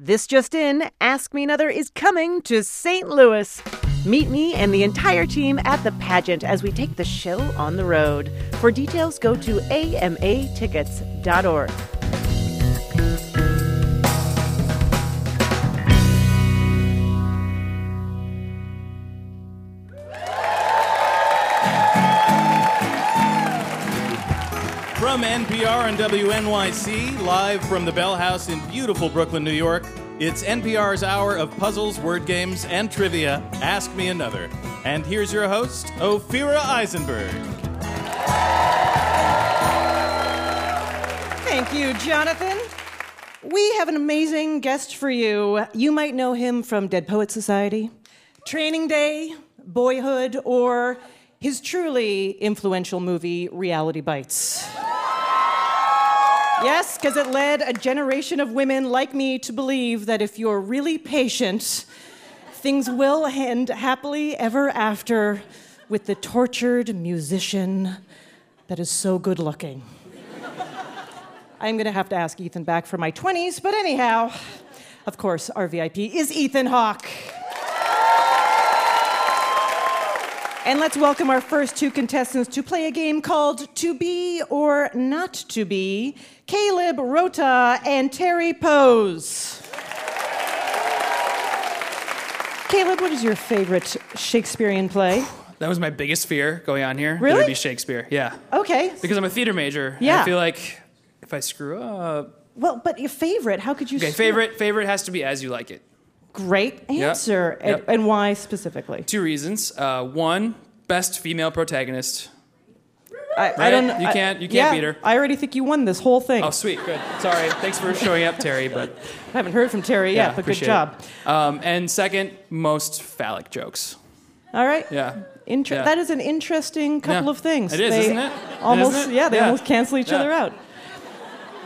This just in Ask Me Another is coming to St. Louis. Meet me and the entire team at the pageant as we take the show on the road. For details, go to amatickets.org. From NPR and WNYC, live from the Bell House in beautiful Brooklyn, New York, it's NPR's hour of puzzles, word games, and trivia. Ask Me Another. And here's your host, Ophira Eisenberg. Thank you, Jonathan. We have an amazing guest for you. You might know him from Dead Poet Society, Training Day, Boyhood, or his truly influential movie, Reality Bites. Yes, because it led a generation of women like me to believe that if you're really patient, things will end happily ever after with the tortured musician that is so good looking. I'm going to have to ask Ethan back for my 20s, but anyhow, of course, our VIP is Ethan Hawke. And let's welcome our first two contestants to play a game called To Be or Not to Be Caleb Rota and Terry Pose. Caleb, what is your favorite Shakespearean play? That was my biggest fear going on here. Really? It would be Shakespeare. Yeah. Okay. Because I'm a theater major. Yeah. I feel like if I screw up. Well, but your favorite, how could you Okay, favorite favorite has to be as you like it. Great answer. And, Yep. and why specifically? Two reasons. Uh, one, best female protagonist. I, I don't. You can't- you can't yeah, beat her. I already think you won this whole thing. Oh, sweet, good. Sorry, thanks for showing up, Terry. But I haven't heard from Terry yeah, yet, but good job. Um, and second, most phallic jokes. All right. Yeah. Inter- Yeah. That is an interesting couple Yeah. of things. It is, They isn't it? Almost, Isn't it? yeah, they Yeah. almost cancel each Yeah. other out.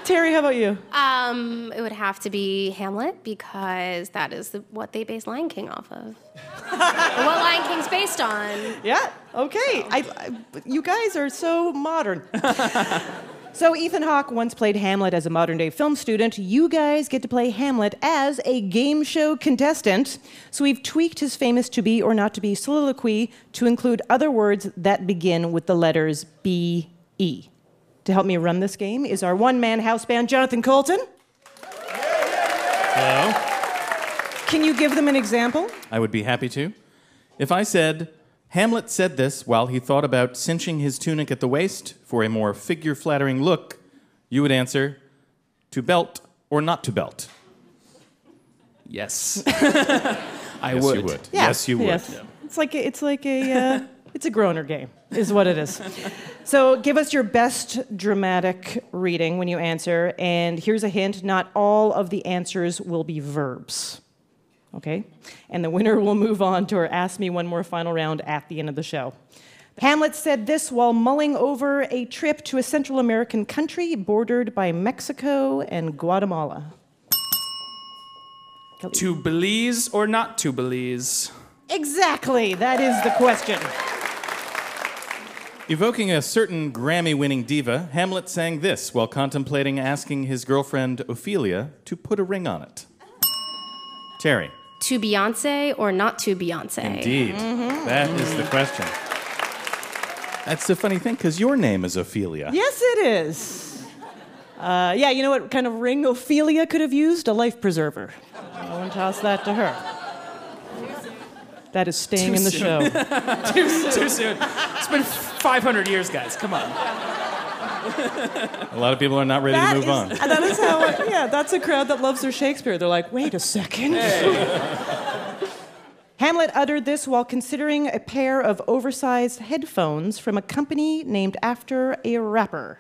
Terry, how about you? Um, it would have to be Hamlet because that is the, what they base Lion King off of. what Lion King's based on. Yeah. Okay. I, I, you guys are so modern. so Ethan Hawke once played Hamlet as a modern day film student. You guys get to play Hamlet as a game show contestant. So we've tweaked his famous to be or not to be soliloquy to include other words that begin with the letters B E. To help me run this game is our one man house band, Jonathan Coulton. Hello? Can you give them an example? I would be happy to. If I said, Hamlet said this while he thought about cinching his tunic at the waist for a more figure flattering look, you would answer, to belt or not to belt? Yes. I yes, would. you would. Yeah. Yes, you would. Yes. It's like a, it's like a uh, it's a groaner game, is what it is. So give us your best dramatic reading when you answer, and here's a hint: not all of the answers will be verbs. Okay, and the winner will move on to our Ask Me One More final round at the end of the show. Hamlet said this while mulling over a trip to a Central American country bordered by Mexico and Guatemala. To Belize or not to Belize? Exactly, that is the question. Evoking a certain Grammy winning diva, Hamlet sang this while contemplating asking his girlfriend Ophelia to put a ring on it. Terry. To Beyonce or not to Beyonce? Indeed. That is the question. That's the funny thing, because your name is Ophelia. Yes, it is. Uh, yeah, you know what kind of ring Ophelia could have used? A life preserver. I won't toss that to her. That is staying Too in the soon. show. Too, too soon. It's been 500 years, guys. Come on. A lot of people are not ready That to move is- on. that is how, yeah, that's a crowd that loves their Shakespeare. They're like, wait a second. Hamlet uttered this while considering a pair of oversized headphones from a company named after a rapper.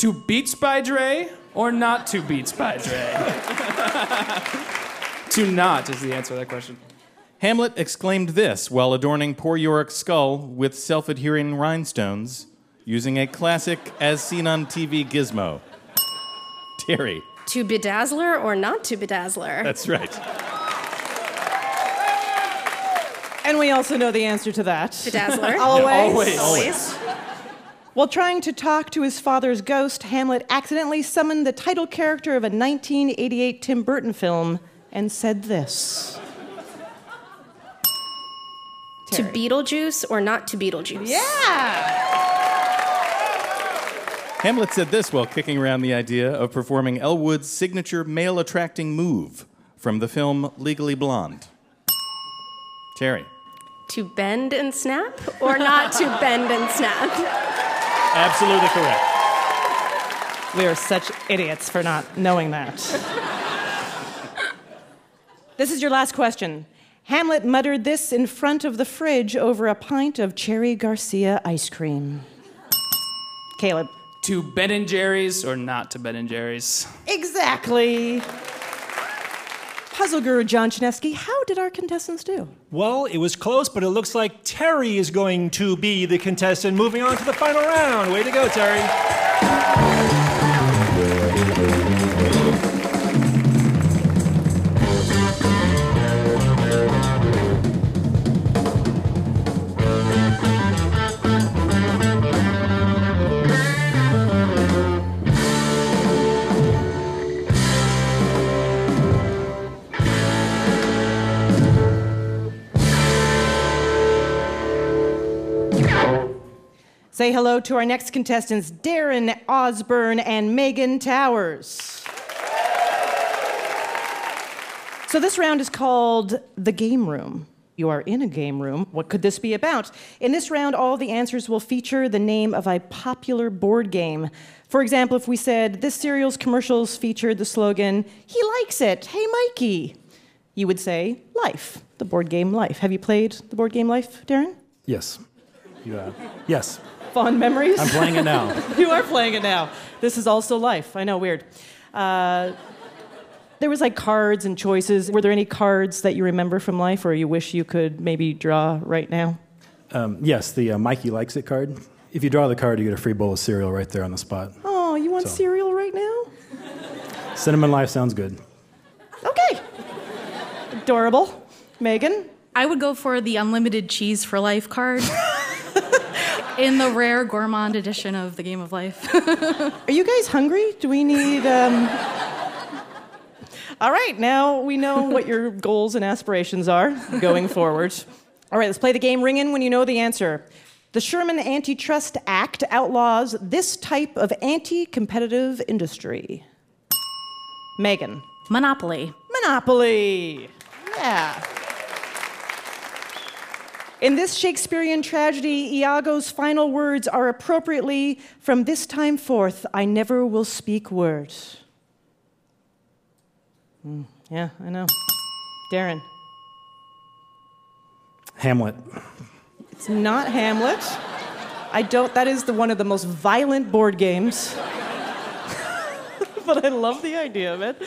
To Beats by Dre or not to Beats by Dre? to not is the answer to that question. Hamlet exclaimed this while adorning poor Yorick's skull with self adhering rhinestones using a classic as seen on TV gizmo. Terry. To Bedazzler or not to Bedazzler? That's right. And we also know the answer to that. Bedazzler. Always. Always. Always. While trying to talk to his father's ghost, Hamlet accidentally summoned the title character of a 1988 Tim Burton film and said this. To Beetlejuice or not to Beetlejuice? Yeah! Hamlet said this while kicking around the idea of performing Elle Woods' signature male attracting move from the film Legally Blonde. Terry. To bend and snap or not to bend and snap? Absolutely correct. We are such idiots for not knowing that. this is your last question. Hamlet muttered this in front of the fridge over a pint of Cherry Garcia ice cream. Caleb. To Ben and Jerry's or not to Ben and Jerry's? Exactly. Puzzle guru John Chaneski, how did our contestants do? Well, it was close, but it looks like Terry is going to be the contestant moving on to the final round. Way to go, Terry. Say hello to our next contestants, Darren Osborne and Megan Towers. So, this round is called the game room. You are in a game room. What could this be about? In this round, all the answers will feature the name of a popular board game. For example, if we said, This cereal's commercials featured the slogan, He likes it, hey Mikey, you would say, Life, the board game Life. Have you played the board game Life, Darren? Yes. You have. Yes. Fond memories? I'm playing it now. you are playing it now. This is also life. I know, weird. Uh, there was like cards and choices. Were there any cards that you remember from life, or you wish you could maybe draw right now? Um, yes, the uh, Mikey likes it card. If you draw the card, you get a free bowl of cereal right there on the spot. Oh, you want So- cereal right now? Cinnamon Life sounds good. Okay. Adorable. Megan. I would go for the unlimited cheese for life card. In the rare gourmand edition of the Game of Life. Are you guys hungry? Do we need? Um... All right, now we know what your goals and aspirations are going forward. All right, let's play the game. Ring in when you know the answer. The Sherman Antitrust Act outlaws this type of anti-competitive industry. Megan. Monopoly. Monopoly. Yeah. In this Shakespearean tragedy, Iago's final words are appropriately From this time forth, I never will speak word. Hmm, yeah, I know. Darren. Hamlet. It's not Hamlet. I don't, that is the, one of the most violent board games. but I love the idea of it.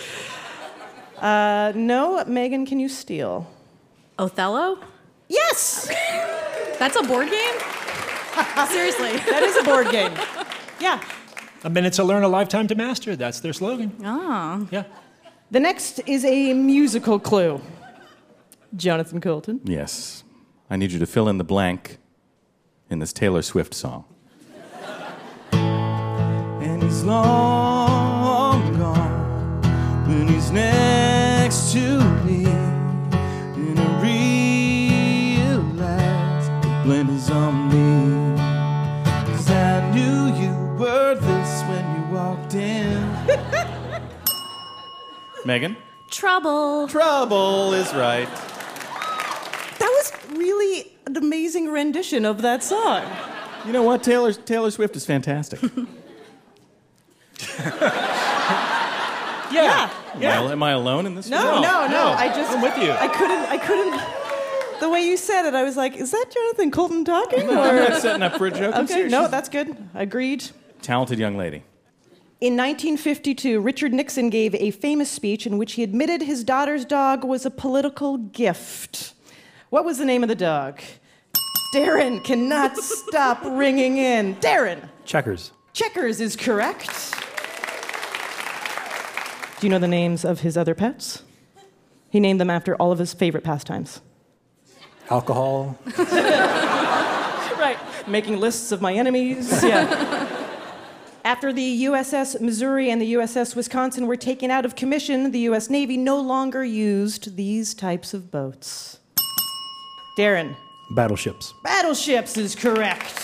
Uh, no, Megan, can you steal? Othello? Yes! That's a board game? Seriously. That is a board game. Yeah. A minute to learn, a lifetime to master. That's their slogan. Oh. Yeah. The next is a musical clue. Jonathan Coulton. Yes. I need you to fill in the blank in this Taylor Swift song. And he's long gone when he's next to me. The on me. Cause I knew you were this when you walked in. Megan? Trouble. Trouble is right. That was really an amazing rendition of that song. You know what? Taylor, Taylor Swift is fantastic. Yeah. Am, I, am I alone in this? No, no, no, I just I'm with you. I couldn't I couldn't the way you said it, I was like, is that Jonathan Coulton talking? I'm Or not setting up for a joke. I'm Okay, serious. no, She's that's good. Agreed. talented young lady. In 1952, Richard Nixon gave a famous speech in which he admitted his daughter's dog was a political gift. What was the name of the dog? Darren cannot stop ringing in. Darren, Checkers. Checkers is correct. Do you know the names of his other pets? He named them after all of his favorite pastimes. Alcohol. Right. Making lists of my enemies. Yeah. After the USS Missouri and the USS Wisconsin were taken out of commission, the US Navy no longer used these types of boats. Darren. Battleships. Battleships is correct.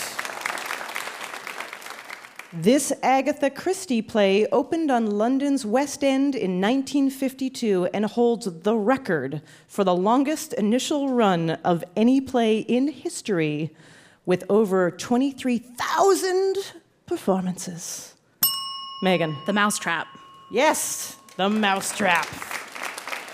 This Agatha Christie play opened on London's West End in 1952 and holds the record for the longest initial run of any play in history with over 23,000 performances. Megan. The Mousetrap. Yes, The Mousetrap.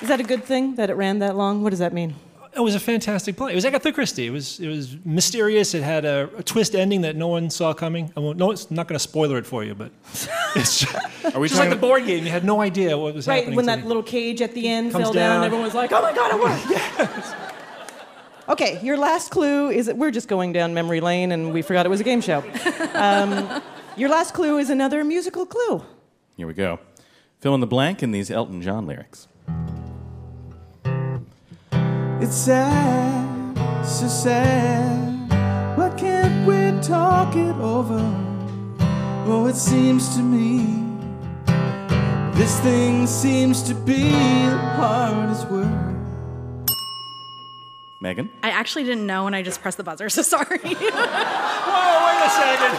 Is that a good thing that it ran that long? What does that mean? It was a fantastic play. It was Agatha Christie. It was it was mysterious. It had a, a twist ending that no one saw coming. I won't, no, it's not going to spoiler it for you, but it's just, Are we just like talking the board game. You had no idea what was Right, happening. Right when to that the- little cage at the end Comes fell down, down. everyone was like, oh my God, it worked. Okay, your last clue is that we're just going down memory lane and we forgot it was a game show. Um, your last clue is another musical clue. Here we go. Fill in the blank in these Elton John lyrics. It's sad, so sad. Why can't we talk it over? Oh, it seems to me this thing seems to be the hardest work. Megan? I actually didn't know and I just pressed the buzzer, so sorry. Whoa, wait a second.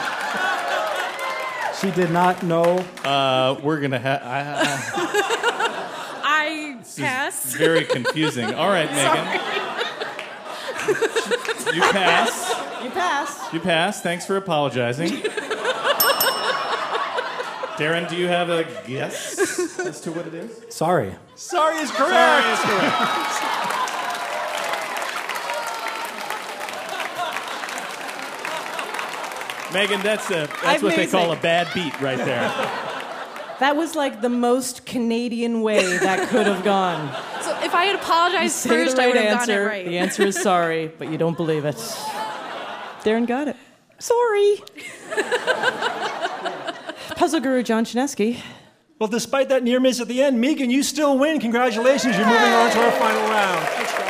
She did not know. Uh, we're going to have. I pass. Very confusing. All right, Megan. you pass. You pass. You pass. Thanks for apologizing. Darren, do you have a guess as to what it is? Sorry. Sorry is correct. Megan, that's a that's what they call a bad beat right there. That was like the most Canadian way that could have gone. So if I had apologized Say first, the I would have gotten answer. it right. The answer is sorry, but you don't believe it. Darren got it. Sorry. Puzzle guru John Chaneski. Well, despite that near miss at the end, Megan, you still win. Congratulations. You're moving on to our final round.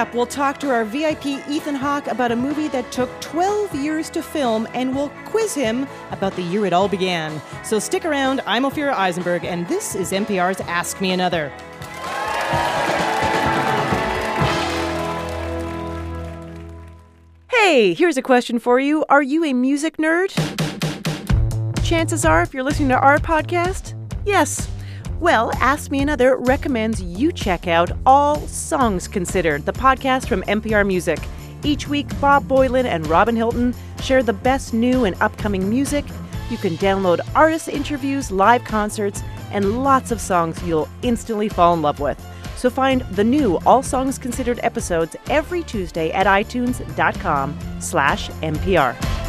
Up, we'll talk to our VIP Ethan Hawke about a movie that took 12 years to film, and we'll quiz him about the year it all began. So stick around. I'm Ophira Eisenberg, and this is NPR's Ask Me Another. Hey, here's a question for you. Are you a music nerd? Chances are, if you're listening to our podcast, yes. Well, Ask Me Another recommends you check out All Songs Considered, the podcast from NPR Music. Each week, Bob Boilen and Robin Hilton share the best new and upcoming music. You can download artist interviews, live concerts, and lots of songs you'll instantly fall in love with. So find the new All Songs Considered episodes every Tuesday at itunes.com slash NPR.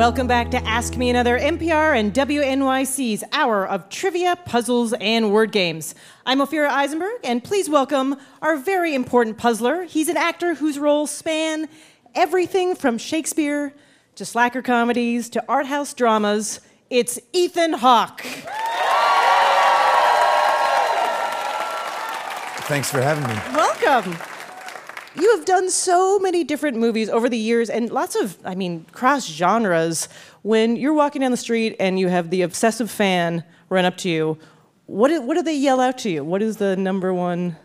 Welcome back to Ask Me Another NPR and WNYC's hour of trivia, puzzles, and word games. I'm Ophira Eisenberg, and please welcome our very important puzzler. He's an actor whose roles span everything from Shakespeare to slacker comedies to art house dramas. It's Ethan Hawke. Thanks for having me. Welcome. You have done so many different movies over the years and lots of, I mean, cross genres. When you're walking down the street and you have the obsessive fan run up to you, what do, what do they yell out to you? What is the number one?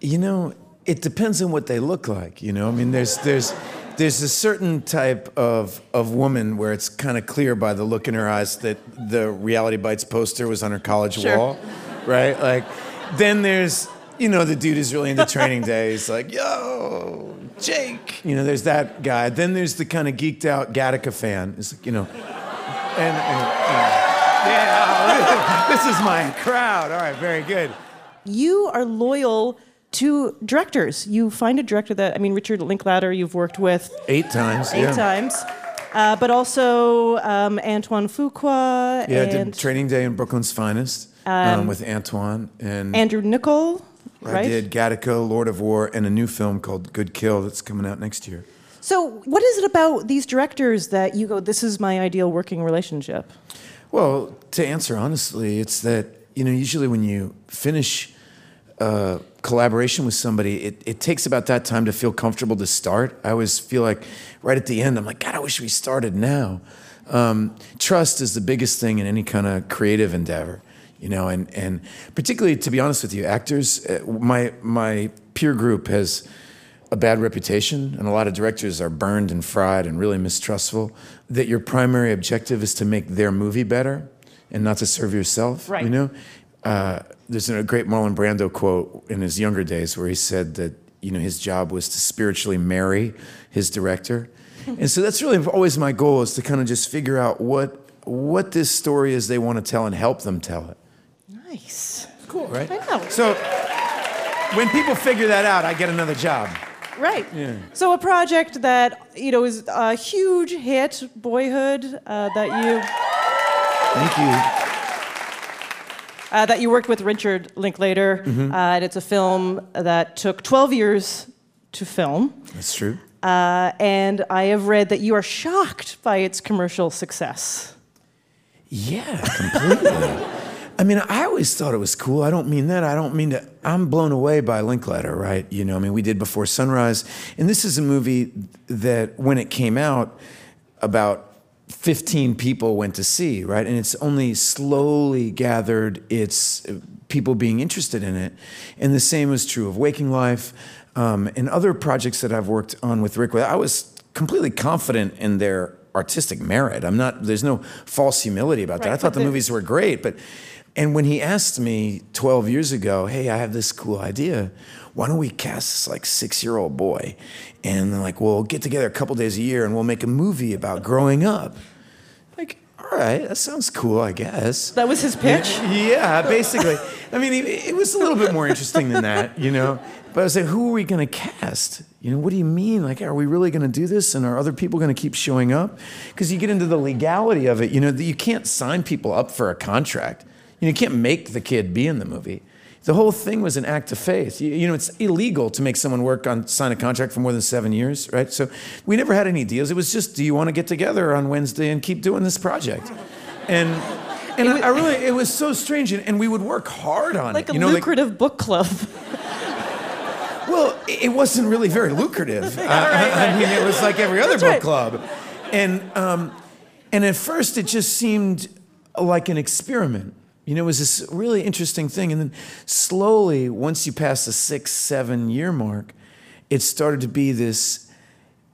You know, it depends on what they look like. You know, I mean, there's there's there's a certain type of of woman where it's kind of clear by the look in her eyes that the Reality Bites poster was on her college Sure. wall, right? Like, then there's you know the dude is really into Training Day. He's like, yo, Jake. You know, there's that guy. Then there's the kind of geeked out Gattaca fan. It's like, you know, and, and uh, yeah, this is my crowd. All right, very good. You are loyal to directors. You find a director that, I mean, Richard Linklater, you've worked with Eight times. eight yeah. times. uh, but also um, Antoine Fuqua Yeah, I did Training Day in Brooklyn's Finest um, with Antoine and Andrew Niccol, I did Gattaca, Lord of War, and a new film called Good Kill that's coming out next year. So, what is it about these directors that you go, this is my ideal working relationship? Well, to answer honestly, it's that you know usually when you finish a collaboration with somebody, it, it takes about that time to feel comfortable to start. I always feel like right at the end, I'm like, God, I wish we started now. Um, trust is the biggest thing in any kind of creative endeavor, you know, and and particularly to be honest with you, actors. Uh, my my peer group has a bad reputation, and a lot of directors are burned and fried and really mistrustful. That your primary objective is to make their movie better and not to serve yourself. Right. You know, uh, there's a great Marlon Brando quote in his younger days where he said that you know his job was to spiritually marry his director, and so that's really always my goal is to kind of just figure out what what this story is they want to tell and help them tell it. Nice. Cool, right? I know. So when people figure that out, I get another job. Right. Yeah. So, a project that, you know, is a huge hit, Boyhood, uh, that you. Thank you. Uh, that you worked with Richard Linklater, Mm-hmm. uh, and it's a film that took 12 years to film. That's true. Uh, and I have read that you are shocked by its commercial success. Yeah, completely. I mean, I always thought it was cool. I don't mean that. I don't mean to. I'm blown away by Linklater, right? You know, I mean, we did Before Sunrise, and this is a movie that when it came out, about 15 people went to see, right? And it's only slowly gathered its people being interested in it. And the same was true of Waking Life um, and other projects that I've worked on with Rick. I was completely confident in their artistic merit. I'm not, there's no false humility about that. Right, I thought the- movies were great, but, and when he asked me 12 years ago, hey, I have this cool idea. Why don't we cast this like six year old boy? And they're like, we'll get together a couple days a year and we'll make a movie about growing up. Like, all right, that sounds cool, I guess. That was his pitch? Yeah, basically. I mean, it, was a little bit more interesting than that, you know. But I was like, who are we going to cast? You know, what do you mean? Like, are we really going to do this? And are other people going to keep showing up? Because you get into the legality of it. You know, you can't sign people up for a contract. You, know, you can't make the kid be in the movie. The whole thing was an act of faith. You, you know, it's illegal to make someone work on sign a contract for more than seven years, right? So we never had any deals. It was just, do you want to get together on Wednesday and keep doing this project? And and I, I really, it was so strange, and, and we would work hard on Like it. Like a you know, like- lucrative book club. well, it wasn't really very lucrative. I, I- I mean, it was like every other book right. club, and um, and at first it just seemed like an experiment. You know, it was this really interesting thing, and then slowly, once you pass the six, seven year mark, it started to be this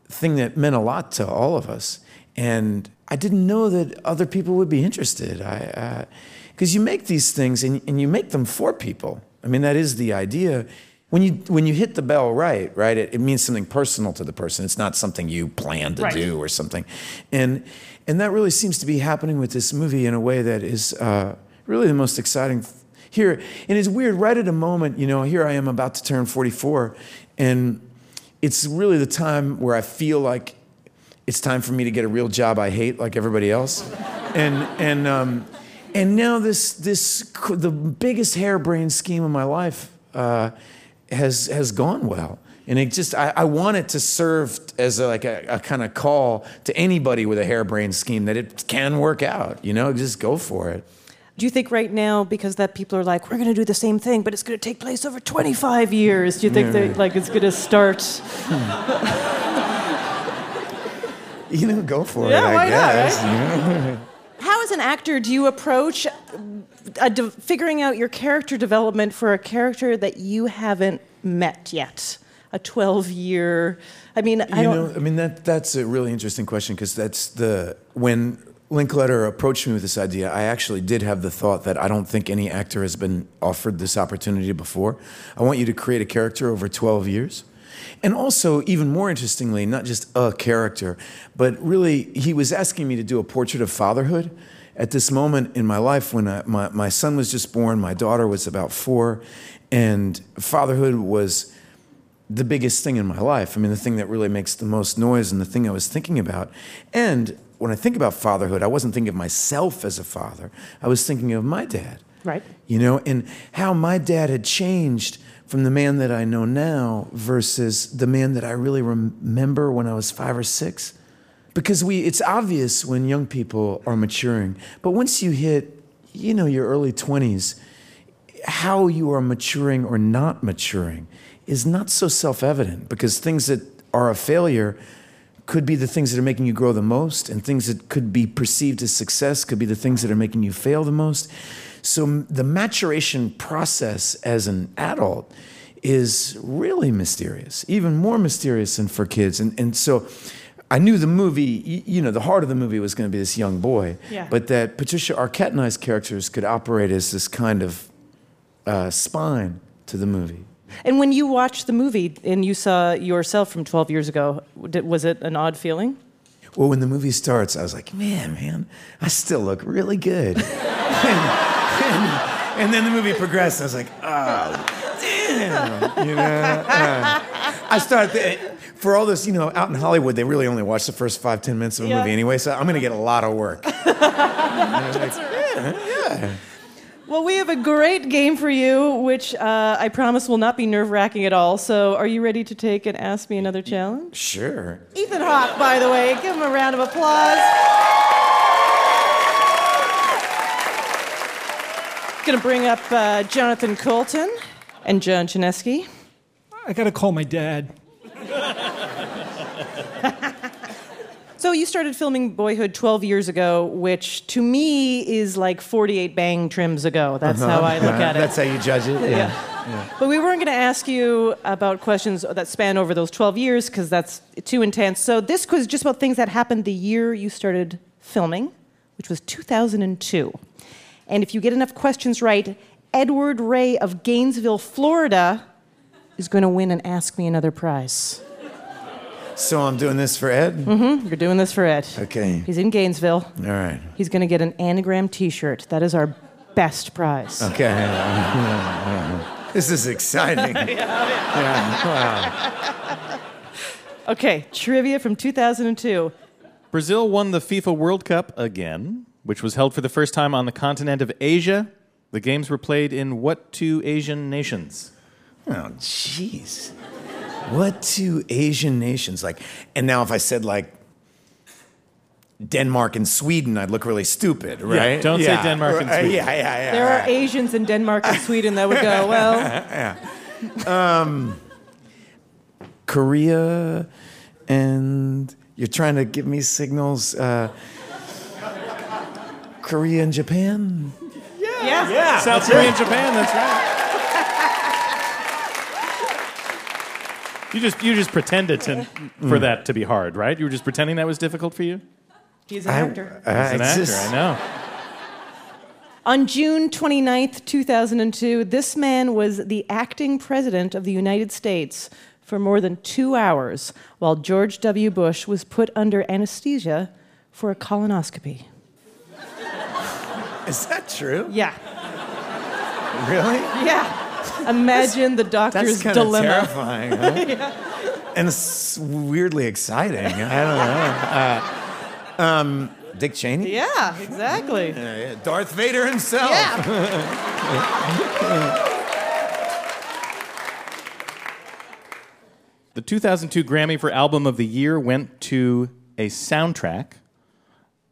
thing that meant a lot to all of us. And I didn't know that other people would be interested. I, because you make these things and, and you make them for people. I mean, that is the idea. When you when you hit the bell right, right, it, it means something personal to the person. It's not something you plan to Right. do or something. And and that really seems to be happening with this movie in a way that is uh, really the most exciting here. And it's weird. Right at a moment, you know, here I am about to turn 44, and it's really the time where I feel like it's time for me to get a real job I hate, like everybody else. and and um, and now this this the biggest harebrained scheme of my life uh, has has gone well. And it just I, I want it to serve as a, like a, a kind of call to anybody with a harebrained scheme that it can work out. You know, just go for it. Do you think right now, because that people are like, we're going to do the same thing, but it's going to take place over 25 years? Do you think that like it's going to start? You know, go for Yeah, it. I why not, guess. you know? How, as an actor, do you approach uh, de- figuring out your character development for a character that you haven't met yet? A 12 year. I mean, I you don't. know, I mean that that's a really interesting question because that's the when Linklater approached me with this idea, I actually did have the thought that I don't think any actor has been offered this opportunity before. I want you to create a character over 12 years. And also, even more interestingly, not just a character, but really, he was asking me to do a portrait of fatherhood at this moment in my life when I, my, my son was just born, my daughter was about four, and fatherhood was the biggest thing in my life. I mean, the thing that really makes the most noise and the thing I was thinking about. And when I think about fatherhood, I wasn't thinking of myself as a father, I was thinking of my dad. Right. You know, and how my dad had changed from the man that I know now versus the man that I really remember when I was five or six. Because we, it's obvious when young people are maturing, but once you hit, you know, your early 20s, how you are maturing or not maturing is not so self evident because things that are a failure could be the things that are making you grow the most, and things that could be perceived as success could be the things that are making you fail the most. So, the maturation process as an adult is really mysterious, even more mysterious than for kids. And, and so, I knew the movie, you know, the heart of the movie was going to be this young boy, Yeah. but that Patricia Arquette and I's characters could operate as this kind of uh, spine to the movie. And when you watched the movie and you saw yourself from 12 years ago, was it an odd feeling? Well, when the movie starts, I was like, man, man, I still look really good. and, and- and then the movie progressed. I was like, oh, damn. You know? Uh, I started, th- for all this, you know, out in Hollywood, they really only watch the first five, ten minutes of a Yeah. movie anyway, so I'm going to get a lot of work. Well, we have a great game for you, which uh, I promise will not be nerve wracking at all. So, are you ready to take and ask me another challenge? Sure. Ethan Hawke, by the way, give him a round of applause. Going to bring up uh, Jonathan Coulton and John Chaneski. I gotta call my dad. So you started filming Boyhood 12 years ago, which to me is like 48 bang trims ago. That's uh-huh. how I look at it. That's how you judge it? Yeah. But we weren't going to ask you about questions that span over those 12 years because that's too intense. So this quiz is just about things that happened the year you started filming, which was 2002. And if you get enough questions right, Edward Ray of Gainesville, Florida, is going to win an Ask Me Another prize. So I'm doing this for Ed? Mm-hmm. You're doing this for Ed. Okay. He's in Gainesville. All right. He's going to get an anagram T-shirt. That is our best prize. Okay. this is exciting. Yeah. yeah. Wow. Okay, trivia from 2002. Brazil won the FIFA World Cup again, which was held for the first time on the continent of Asia. The games were played in what two Asian nations? Oh, jeez. What two Asian nations like? And now, if I said like Denmark and Sweden, I'd look really stupid, right? Yeah, don't say Denmark and Right, Sweden. Yeah, yeah, yeah. There are. Asians in Denmark and Sweden that would go, well, yeah. Korea, and you're trying to give me signals. Uh, Korea and Japan. Yeah, yeah. South Korea and Japan, that's right. You just you just pretended to, for that to be hard, right? You were just pretending that was difficult for you? He's an I- actor. I- As an it's actor, just- I know. On June 29th, 2002, this man was the acting president of the United States for more than two hours while George W. Bush was put under anesthesia for a colonoscopy. Is that true? Yeah. Really? Yeah. Imagine the doctor's That's dilemma. terrifying. Huh? And it's weirdly exciting. I don't know. Uh, um, Dick Cheney? Yeah, exactly. Yeah, yeah. Darth Vader himself. Yeah. the 2002 Grammy for Album of the Year went to a soundtrack,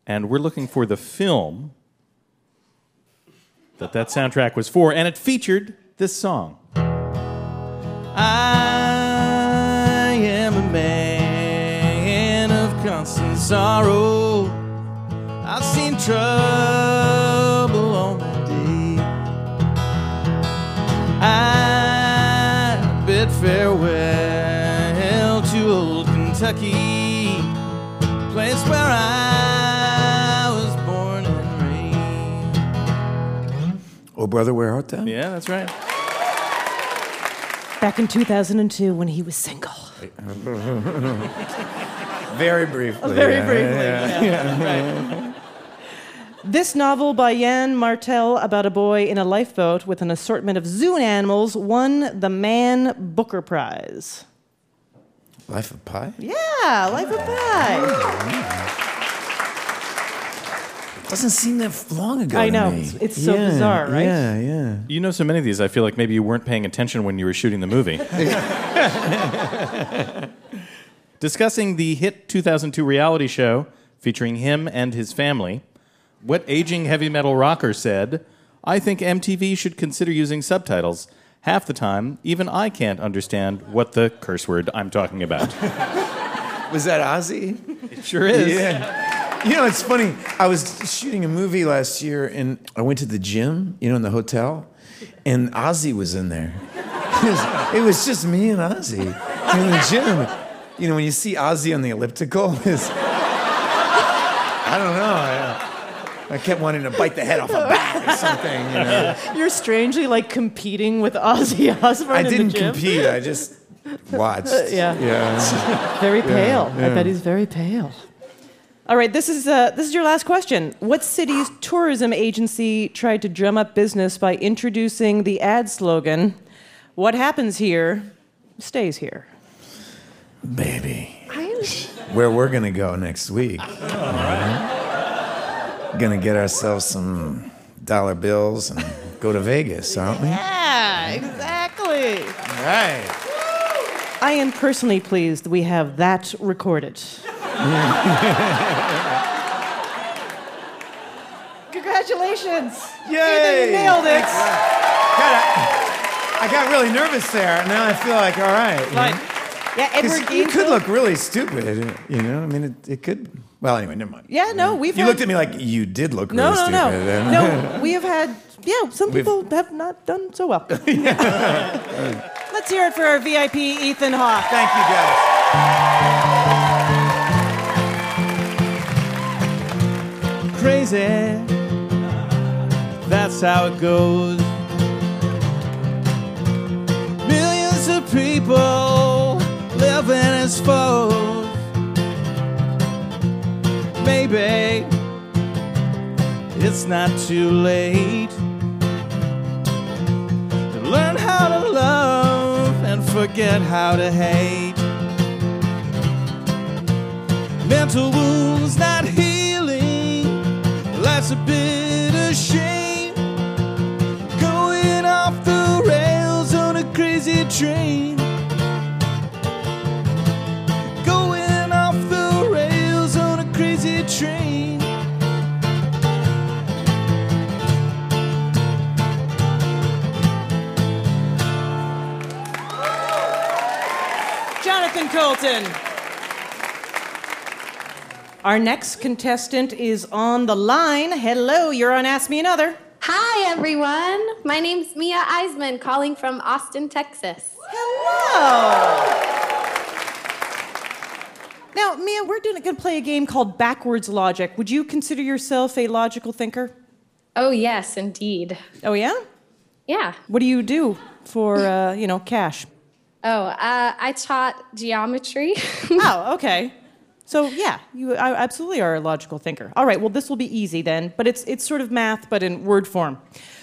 and we're looking for the film that that soundtrack was for, and it featured this song. I am a man of constant sorrow. I've seen trouble Oh, brother, where art thou? Yeah, that's right. Back in 2002 when he was single. Very briefly. Very yeah, briefly. yeah. yeah, right. This novel by Yann Martel about a boy in a lifeboat with an assortment of zoo animals won the Man Booker Prize. Life of Pi? Yeah, Life of Pi. Oh, Doesn't seem that long ago. I to know. me. It's- it's so Yeah, bizarre, right? Yeah, yeah. You know so many of these, I feel like maybe you weren't paying attention when you were shooting the movie. Discussing the hit 2002 reality show featuring him and his family, what aging heavy metal rocker said, I think MTV should consider using subtitles. Half the time, even I can't understand what the curse word I'm talking about. Was that Ozzy? It sure is. Yeah. You know, it's funny. I was shooting a movie last year, and I went to the gym, you know, in the hotel, and Ozzy was in there. It was, it was just me and Ozzy in the gym. You know, when you see Ozzy on the elliptical, it's, I don't know. I, I kept wanting to bite the head off a bat or something. You know, You're strangely like competing with Ozzy Osbourne I didn't the gym. compete. I just watched. yeah. Yeah. Very pale. I yeah. bet he's very pale. All right, this is uh, this is your last question. What city's tourism agency tried to drum up business by introducing the ad slogan, "What happens here, stays here"? Baby. Where we're gonna go next week. Gonna get ourselves some dollar bills and go to Vegas, aren't we? Yeah, exactly. Right. I am personally pleased we have that recorded. Congratulations! Yay! You nailed it. God, I, I got really nervous there. And now I feel like all right. know? Yeah, Edward you could look really stupid, you know. I mean, it, it could. Well, anyway, never mind. Yeah, no, we've You looked at me like you did look No, really no, stupid. no. No, we have had, yeah, some We've- people have not done so well. Let's hear it for our VIP, Ethan Hawke. Thank you, guys. Crazy. That's how it goes. Millions of people living as foes. Maybe it's not too late to learn how to love and forget how to hate. Mental wounds life's a bit of shame. Going off the rails on a crazy train. Our next contestant is on the line. Hello, you're on Ask Me Another. Hi, everyone. My name's Mia Eisman, calling from Austin, Texas. Hello. Now, Mia, we're going to play a game called Backwards Logic. Would you consider yourself a logical thinker? Oh, yes, indeed. Oh, yeah? Yeah. What do you do for, uh, you know, cash? Oh, uh, I taught geometry. oh, okay. So yeah, you I absolutely are a logical thinker. All right, well this will be easy then, but it's it's sort of math but in word form.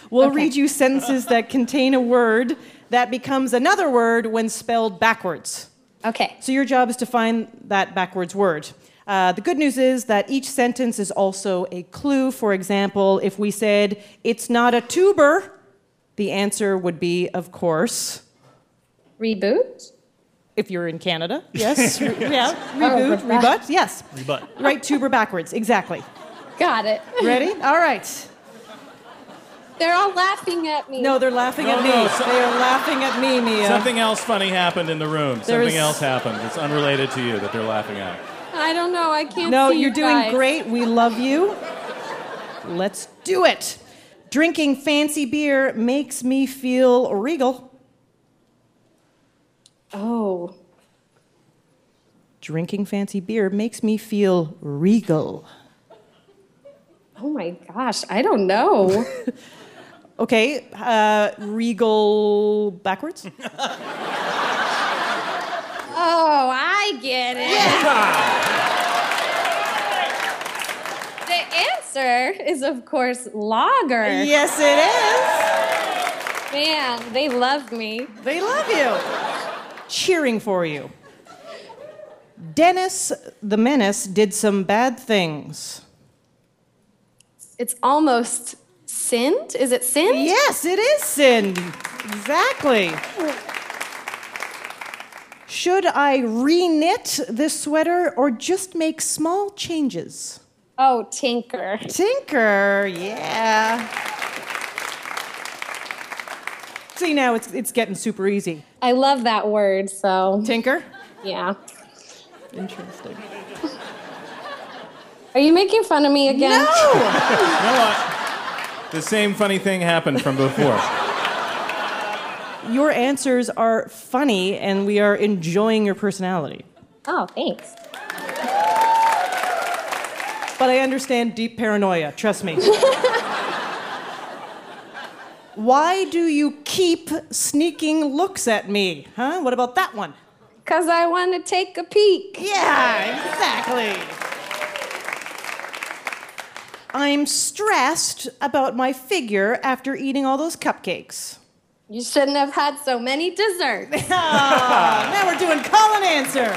We'll Okay. read you sentences that contain a word that becomes another word when spelled backwards. Okay. So your job is to find that backwards word. Uh, the good news is that each sentence is also a clue. For example, if we said, it's not a tuber, the answer would be, of course, Reboot? If you're in Canada. Yes. Re- yeah. Oh, Reboot, rebut. rebut. Yes. Rebut. Right tuber backwards. Exactly. Got it. Ready? All right. They're all laughing at me. No, they're laughing at No, me. so- they are laughing at me, Mia. Something else funny happened in the room. There Something is- else happened. It's unrelated to you that they're laughing at. I don't know. I can't No, see you're you doing guys. great. We love you. Let's do it. Drinking fancy beer makes me feel regal. Oh. Drinking fancy beer makes me feel regal. Oh my gosh. I don't know. Okay, uh, regal backwards? oh, I get it. The answer is, of course, lager. Yes, it is. Man, they love me. They love you. Cheering for you. Dennis the Menace did some bad things. It's almost sinned. Is it sinned? Yes, it is sin. Exactly. Should I re-knit this sweater or just make small changes? Oh, tinker. Tinker, yeah. See now it's it's getting super easy. I love that word, so. Tinker? Yeah. Interesting. Are you making fun of me again? You know what? The same funny thing happened from before. Your answers are funny and we are enjoying your personality. Oh, thanks. But I understand deep paranoia, trust me. Why do you keep sneaking looks at me? Huh? What about that one? Because I want to take a peek. Yeah, exactly. I'm stressed about my figure after eating all those cupcakes. You shouldn't have had so many desserts. Ah, now we're doing call and answer.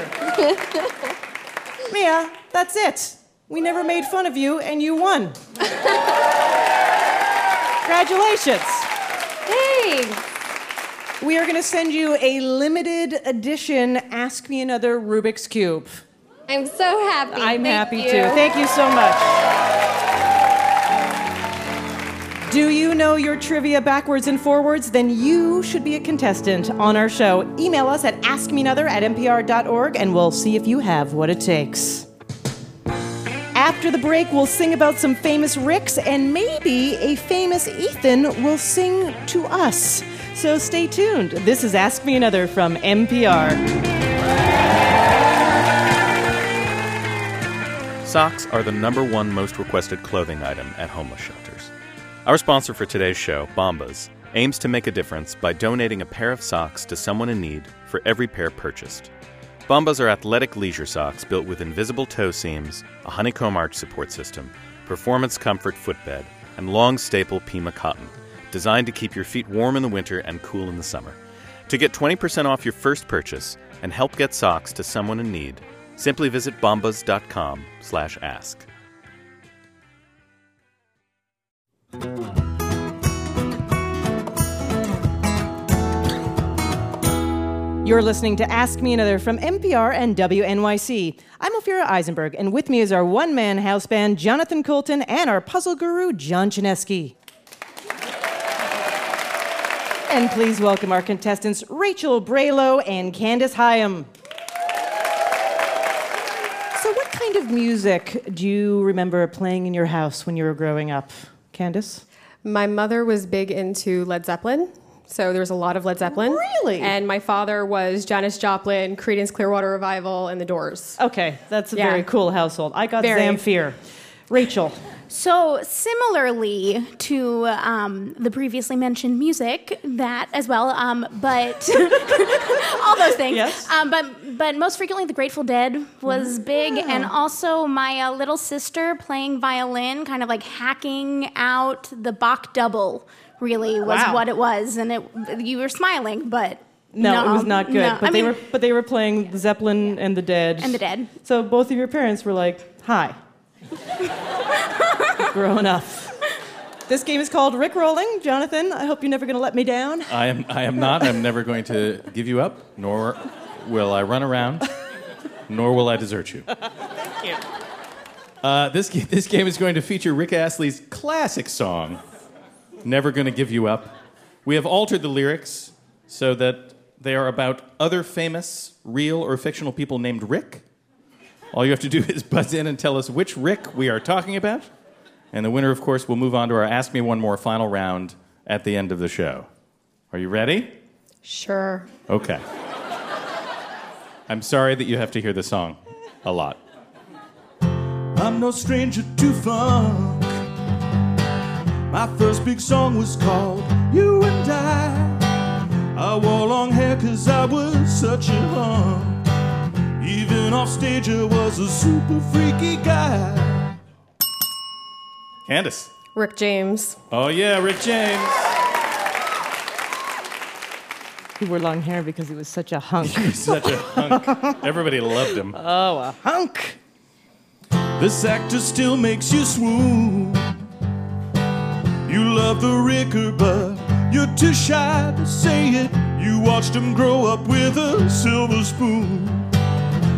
Mia, that's it. We never made fun of you, and you won. Congratulations. Thanks. We are going to send you a limited edition Ask Me Another Rubik's Cube. I'm so happy. I'm Thank happy you. too. Thank you so much. Do you know your trivia backwards and forwards? Then you should be a contestant on our show. Email us at askmeanother at npr.org and we'll see if you have what it takes. After the break, we'll sing about some famous Ricks and maybe a famous Ethan will sing to us. So stay tuned. This is Ask Me Another from NPR. Socks are the number one most requested clothing item at homeless shelters. Our sponsor for today's show, Bombas, aims to make a difference by donating a pair of socks to someone in need for every pair purchased. Bombas are athletic leisure socks built with invisible toe seams, a honeycomb arch support system, performance comfort footbed, and long staple Pima cotton, designed to keep your feet warm in the winter and cool in the summer. To get 20% off your first purchase and help get socks to someone in need, simply visit bombas.com slash ask. You're listening to Ask Me Another from NPR and WNYC. I'm Ophira Eisenberg, and with me is our one man house band, Jonathan Coulton, and our puzzle guru, John Chaneski. And please welcome our contestants, Rachel Braylow and Candace Hyam. So, what kind of music do you remember playing in your house when you were growing up, Candace? My mother was big into Led Zeppelin, so there was a lot of Led Zeppelin. Really? And my father was Janis Joplin, Creedence Clearwater Revival, and The Doors. Okay, that's a Yeah. very cool household. I got Very. Zamfir. Rachel. So, similarly to um, the previously mentioned music, that as well, um, but all those things. Yes. Um, but but most frequently, the Grateful Dead was big, and also my uh, little sister playing violin, kind of like hacking out the Bach double. Really was Wow. what it was, and it you were smiling, but No, it was not good. no. But I they mean, were but they were playing Zeppelin and the Dead. And the Dead. So both of your parents were like, "Hi." Growing up. This game is called Rick Rolling. Jonathan, I hope you're never going to let me down. I am, I am not. I'm never going to give you up, nor will I run around, nor will I desert you. Thank you. Uh, this, this game is going to feature Rick Astley's classic song, Never Gonna Give You Up. We have altered the lyrics so that they are about other famous, real or fictional people named Rick. All you have to do is buzz in and tell us which Rick we are talking about. And the winner, of course, will move on to our Ask Me One More final round at the end of the show. Are you ready? Sure. Okay. I'm sorry that you have to hear the song a lot. I'm no stranger to funk. My first big song was called You and I. I wore long hair cause I was such a hunk. Even off stage, I was a super freaky guy. Candace. Rick James. Oh, yeah, Rick James. He wore long hair because he was such a hunk. He's such a hunk. Everybody loved him. Oh, a hunk. This actor still makes you swoon. You love the Ricker, but you're too shy to say it. You watched him grow up with a silver spoon.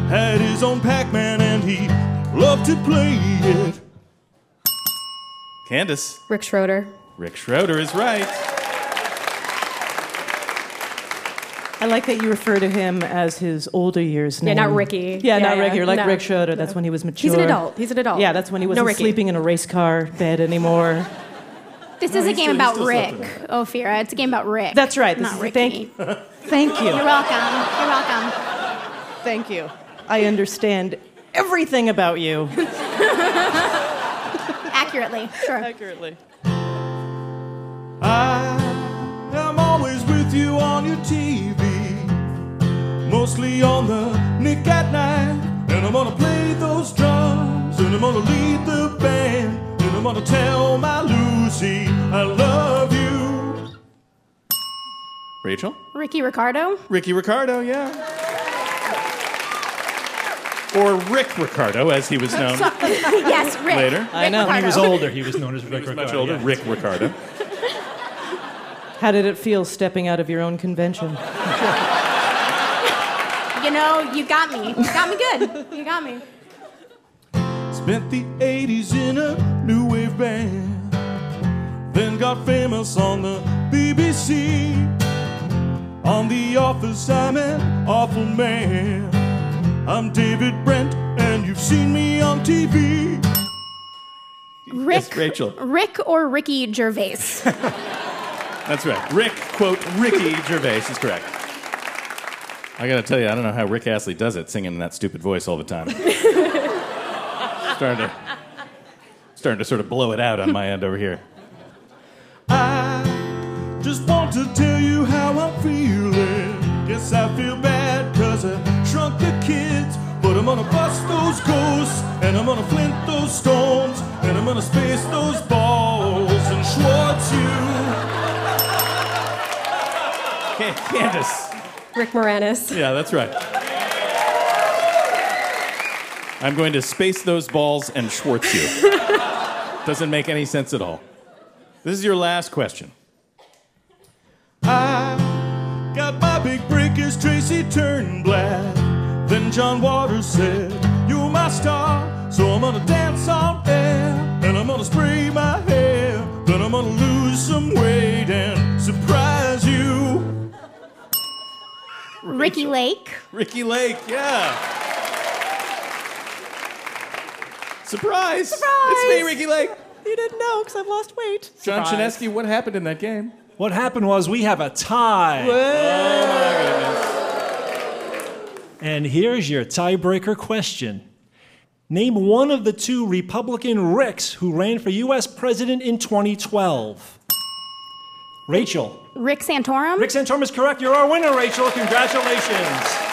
Had his own Pac Man and he loved to play it. Candace. Rick Schroder. Rick Schroder is right. I like that you refer to him as his older years now. Yeah, not Ricky. Yeah, Yeah, not yeah, Ricky. You're like no, Rick Schroder. no. That's when he was mature. He's an adult. He's an adult. Yeah, that's when he wasn't Ricky. sleeping in a race car bed anymore. This No, is a game still- about Rick, slept Ophira. It's a game about Rick. That's right. This Not is- Ricky. thank- Thank you. You're welcome. You're welcome. Thank you. I understand everything about you. Accurately, sure. Accurately. I'm always with you on your TV, mostly on the Nick at Night. And I'm gonna play those drums, and I'm gonna lead the band, and I'm gonna tell my Lucy I love you. Rachel? Ricky Ricardo. Ricky Ricardo, yeah. Or Rick Ricardo, as he was known yes, Rick. later. I know. When he was older, he was known as Rick He was Ricardo. much older. yeah. Rick Ricardo. How did it feel stepping out of your own convention? You know, you got me. You got me good. You got me. Spent the 80s in a new wave band, then got famous on the BBC. On The Office, I'm an awful man. I'm David Brent, and you've seen me on TV. Rick. Yes, Rachel. Rick or Ricky Gervais. That's right. Rick, quote, Ricky Gervais is correct. I gotta tell you, I don't know how Rick Astley does it, singing in that stupid voice all the time. starting to, starting to sort of blow it out on my end over here. I just want to tell you how I'm feeling. Yes, I feel bad because I shrunk the kids. But I'm gonna bust those ghosts, and I'm gonna flint those stones, and I'm gonna space those balls and Schwartz you. Can- Candace. Rick Moranis. Yeah, that's right. I'm going to space those balls and Schwartz you. Doesn't make any sense at all. This is your last question. I got my big break as Tracy Turnblad. Then John Waters said, You're my star, so I'm gonna dance on air. And I'm gonna spray my hair. Then I'm gonna lose some weight and surprise you. Ricki Lake. Ricki Lake, yeah. Surprise! Surprise! It's me, Ricki Lake. You didn't know because I've lost weight. John Surprise. Chaneski, what happened in that game? What happened was we have a tie. Oh And here's your tiebreaker question. Name one of the two Republican Ricks who ran for U.S. president in 2012. Rachel. Rick Santorum. Rick Santorum is correct. You're our winner, Rachel. Congratulations.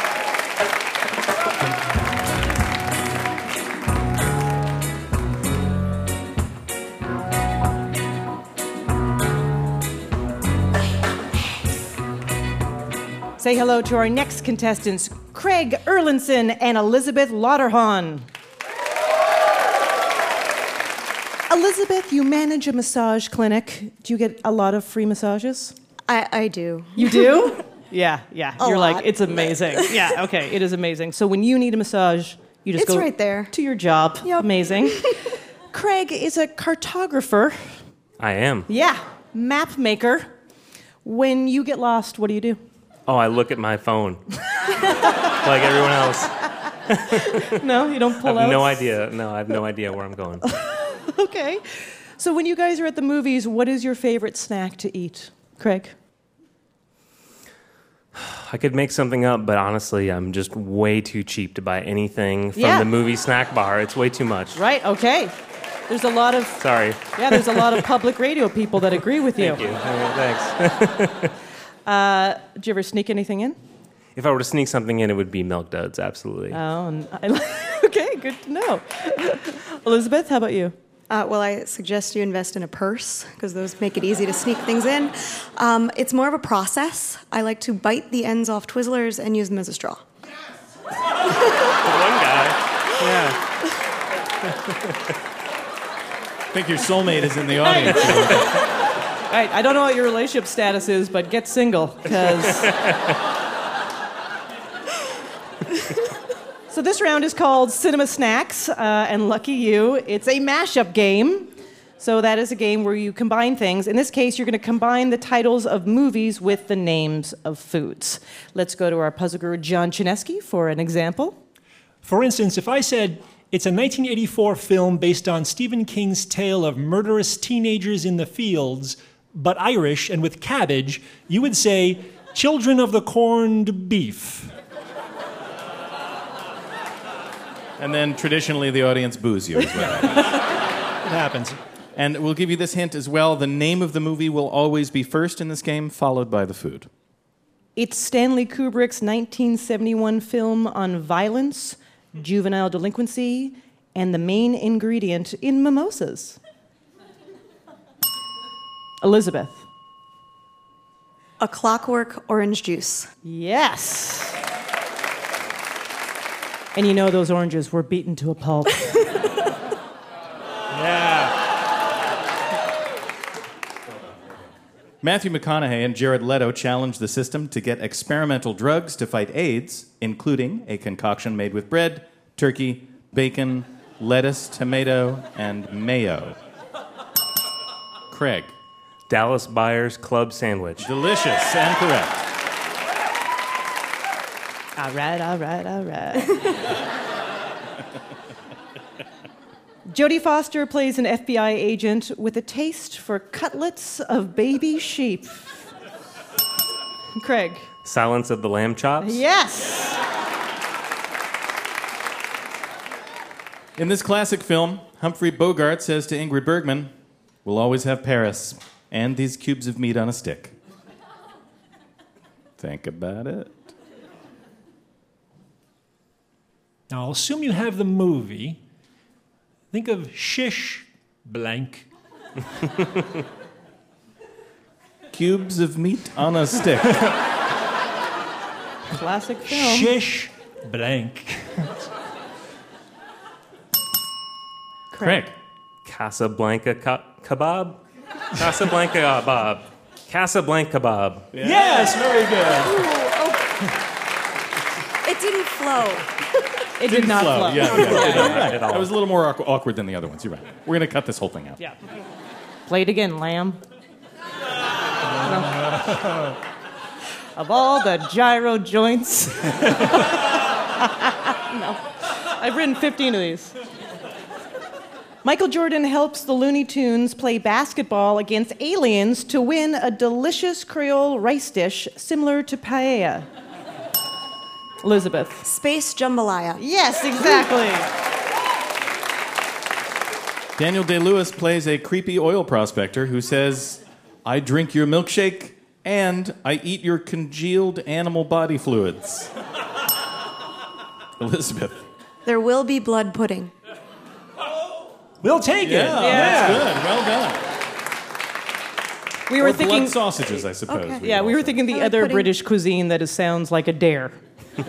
Say hello to our next contestants, Craig Erlinson and Elizabeth Lauterhahn. Elizabeth, you manage a massage clinic. Do you get a lot of free massages? I, I do. You do? yeah, yeah. A You're like, it's amazing. yeah, okay, it is amazing. So when you need a massage, you just It's go right there. to your job. Amazing. Craig is a cartographer. I am. Yeah, map maker. When you get lost, what do you do? Oh, I look at my phone like everyone else. no, you don't pull out. I have out. no idea. No, I have no idea where I'm going. okay. So when you guys are at the movies, what is your favorite snack to eat, Craig? I could make something up, but honestly, I'm just way too cheap to buy anything from Yeah. the movie snack bar. It's way too much. Right. Okay. There's a lot of Sorry. yeah. There's a lot of public radio people that agree with you. Thank you. Thanks. Uh, did you ever sneak anything in? if I were to sneak something in, it would be Milk Duds, absolutely. Oh, and I, okay, good to know. Elizabeth, how about you? Uh, well, I suggest you invest in a purse because those make it easy to sneak things in. Um, it's more of a process. I like to bite the ends off Twizzlers and use them as a straw. Yes! One guy. Yeah. I think your soulmate is in the audience. All right, I don't know what your relationship status is, but get single, because. so this round is called Cinema Snacks, uh, and lucky you, it's a mashup game. So that is a game where you combine things. In this case, you're going to combine the titles of movies with the names of foods. Let's go to our puzzle guru, John Chaneski, for an example. For instance, if I said it's a 1984 film based on Stephen King's tale of murderous teenagers in the fields, but Irish and with cabbage, you would say Children of the Corned Beef. and then traditionally the audience boos you as well. It happens. And we'll give you this hint as well. The name of the movie will always be first in this game, followed by the food. It's Stanley Kubrick's 1971 film on violence, juvenile delinquency, and the main ingredient in mimosas. Elizabeth. A clockwork orange juice. Yes. And you know those oranges were beaten to a pulp. Yeah. Matthew McConaughey and Jared Leto challenged the system to get experimental drugs to fight AIDS, including a concoction made with bread, turkey, bacon, lettuce, tomato, and mayo. Craig. Dallas Buyers Club Sandwich. Delicious and correct. all right, all right, all right. Jodie Foster plays an FBI agent with a taste for cutlets of baby sheep. Craig. Silence of the Lamb Chops. Yes. In this classic film, Humphrey Bogart says to Ingrid Bergman, We'll always have Paris and these cubes of meat on a stick. Think about it. Now, I'll assume you have the movie. Think of Shish Blank. Cubes of meat on a stick. Classic film. Shish Blank. Craig. Casablanca ka- kebab. Uh, Casablanca Bob. Casablanca kebab. Yes, very good. It didn't flow. It did not Slow. flow. Yeah, yeah, yeah. Not Right. at all. That was a little more awk- awkward than the other ones. You're right. We're going to cut this whole thing out. Yeah. Play it again, lamb. of all the gyro joints. no. I've written 15 of these. Michael Jordan helps the Looney Tunes play basketball against aliens to win a delicious Creole rice dish similar to paella. Elizabeth. Space jambalaya. Yes, exactly. Daniel Day Lewis plays a creepy oil prospector who says, I drink your milkshake and I eat your congealed animal body fluids. Elizabeth. There will be blood pudding. We'll take it. Yeah, that's good. Well done. We were or thinking blood sausages, I suppose. Okay. we Yeah, we were also- thinking the like other pudding. British cuisine that is, sounds like a dare.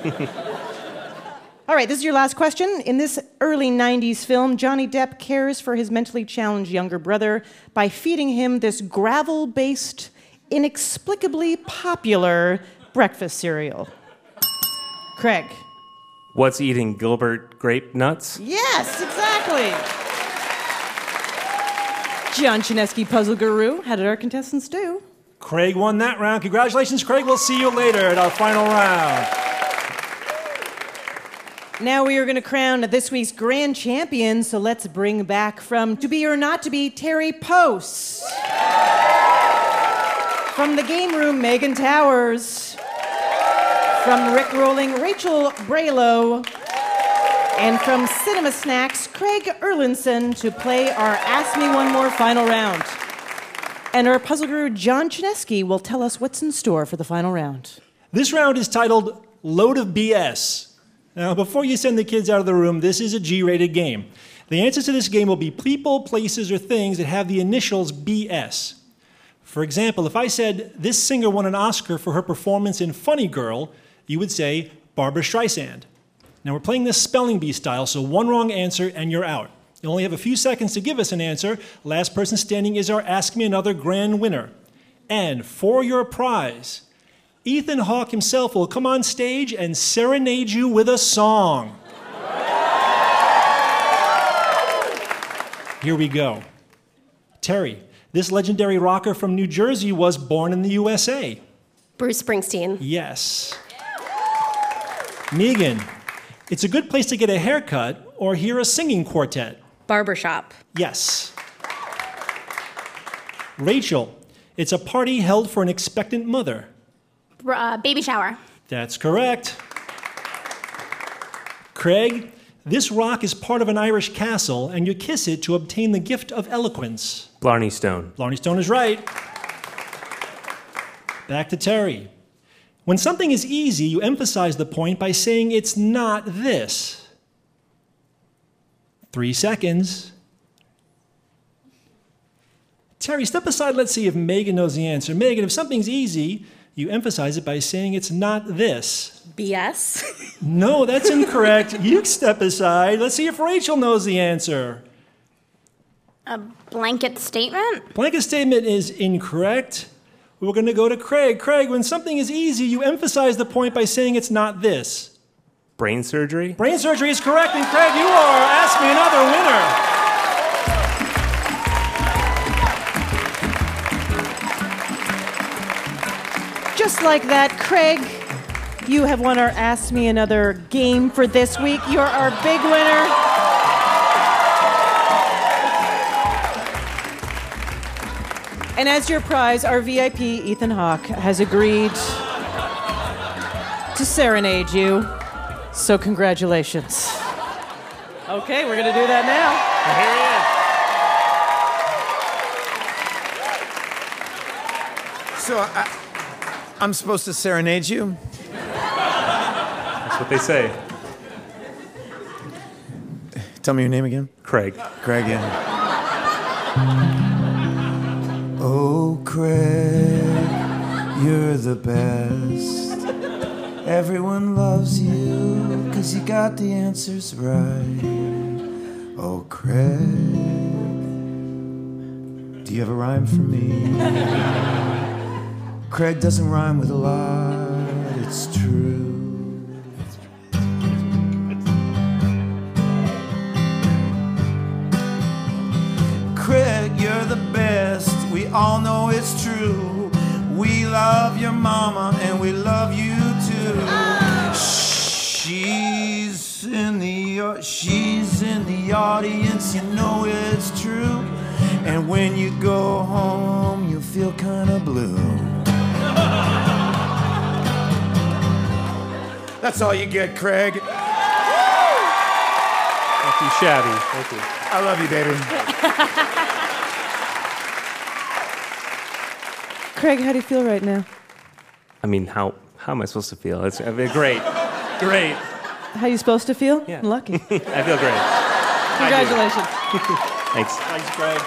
All right, this is your last question. In this early 90s film, Johnny Depp cares for his mentally challenged younger brother by feeding him this gravel based, inexplicably popular breakfast cereal. Craig. What's eating Gilbert grape nuts? Yes, exactly. John Chaneski, puzzle guru. How did our contestants do? Craig won that round. Congratulations, Craig. We'll see you later at our final round. Now we are going to crown this week's grand champion, so let's bring back from To Be or Not to Be Terry Post. From the game room, Megan Towers. From Rick Rolling, Rachel Braylow. And from Cinema Snacks, Craig Erlinson to play our Ask Me One More final round. And our puzzle guru, John Chaneski, will tell us what's in store for the final round. This round is titled Load of BS. Now, before you send the kids out of the room, this is a G rated game. The answers to this game will be people, places, or things that have the initials BS. For example, if I said this singer won an Oscar for her performance in Funny Girl, you would say Barbra Streisand. Now, we're playing this spelling bee style, so one wrong answer and you're out. You only have a few seconds to give us an answer. Last person standing is our Ask Me Another grand winner. And for your prize, Ethan Hawke himself will come on stage and serenade you with a song. Here we go. Terry, this legendary rocker from New Jersey was born in the USA. Bruce Springsteen. Yes. Megan, it's a good place to get a haircut or hear a singing quartet. Barbershop. Yes. Rachel, it's a party held for an expectant mother. Uh, baby shower. That's correct. Craig, this rock is part of an Irish castle, and you kiss it to obtain the gift of eloquence. Blarney Stone. Blarney Stone is right. Back to Terry. When something is easy, you emphasize the point by saying it's not this. Three seconds. Terry, step aside. Let's see if Megan knows the answer. Megan, if something's easy, you emphasize it by saying it's not this. BS. No, that's incorrect. you step aside. Let's see if Rachel knows the answer. A blanket statement. Blanket statement is incorrect. We're going to go to Craig. Craig, when something is easy, you emphasize the point by saying it's not this. Brain surgery. Brain surgery is correct, and Craig, you are Ask Me Another winner. Just like that, Craig, you have won our Ask Me Another game for this week. You're our big winner. And as your prize, our VIP, Ethan Hawke, has agreed to serenade you. So, congratulations. Okay, we're going to do that now. Here he is. So I, I'm supposed to serenade you? That's what they say. Tell me your name again. Craig. Craig, yeah. Craig, you're the best. Everyone loves you because you got the answers right. Oh, Craig, do you have a rhyme for me? Craig doesn't rhyme with a lot, it's true. Craig, you're the best. We all know it's true. We love your mama and we love you too. She's in the she's in the audience. You know it's true. And when you go home, you feel kind of blue. That's all you get, Craig. Thank you, Shabby. Thank you. I love you, baby. Craig, how do you feel right now? I mean, how how am I supposed to feel? It's I mean, great, great. How are you supposed to feel? Yeah. Lucky. I feel great. Congratulations. Thanks. Thanks, Craig.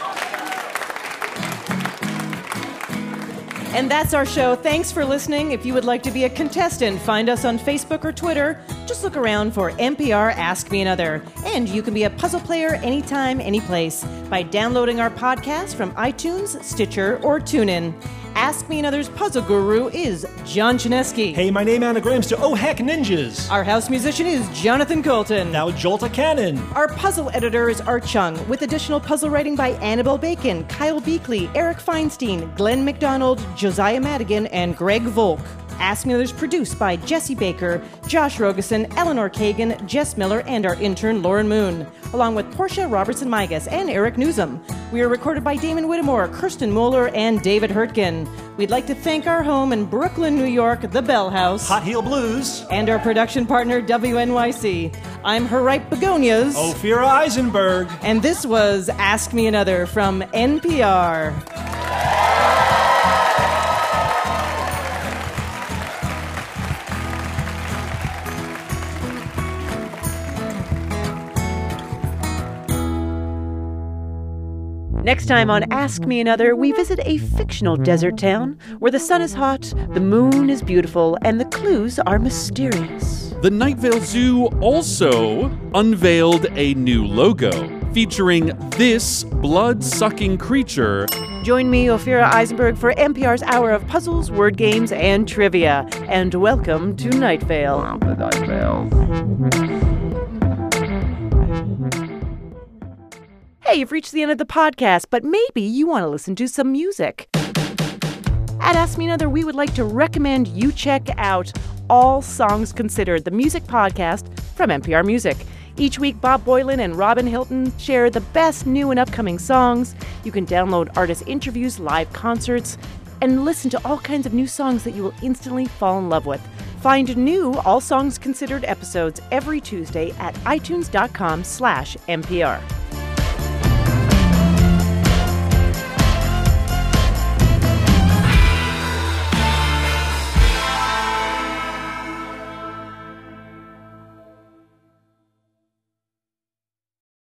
And that's our show. Thanks for listening. If you would like to be a contestant, find us on Facebook or Twitter. Just look around for NPR Ask Me Another. And you can be a puzzle player anytime, anyplace by downloading our podcast from iTunes, Stitcher, or TuneIn. Ask Me Another's puzzle guru is John Chaneski. Hey, my name anagrams to Oh Heck Ninjas. Our house musician is Jonathan Coulton. Now Jolta Cannon. Our puzzle editor is Art Chung, with additional puzzle writing by Annabelle Bacon, Kyle Beakley, Eric Feinstein, Glenn McDonald, Josiah Madigan, and Greg Volk. Ask Me Another is produced by Jesse Baker, Josh Rogosin, Eleanor Kagan, Jess Miller, and our intern Lauren Moon, along with Portia Robertson Migas and Eric Newsom. We are recorded by Damon Whittemore, Kirsten Moeller, and David Hurtgen. We'd like to thank our home in Brooklyn, New York, the Bell House. Hot Heel Blues. And our production partner, WNYC. I'm her right begonias. Ophira Eisenberg. And this was Ask Me Another from NPR. Next time on Ask Me Another, we visit a fictional desert town where the sun is hot, the moon is beautiful, and the clues are mysterious. The Night Vale Zoo also unveiled a new logo featuring this blood sucking creature. Join me, Ophira Eisenberg, for NPR's hour of puzzles, word games, and trivia. And welcome to Night Vale. Hey, you've reached the end of the podcast, but maybe you want to listen to some music. At Ask Me Another, we would like to recommend you check out All Songs Considered, the music podcast from NPR Music. Each week, Bob Boilen and Robin Hilton share the best new and upcoming songs. You can download artist interviews, live concerts, and listen to all kinds of new songs that you will instantly fall in love with. Find new All Songs Considered episodes every Tuesday at itunes.com slash NPR.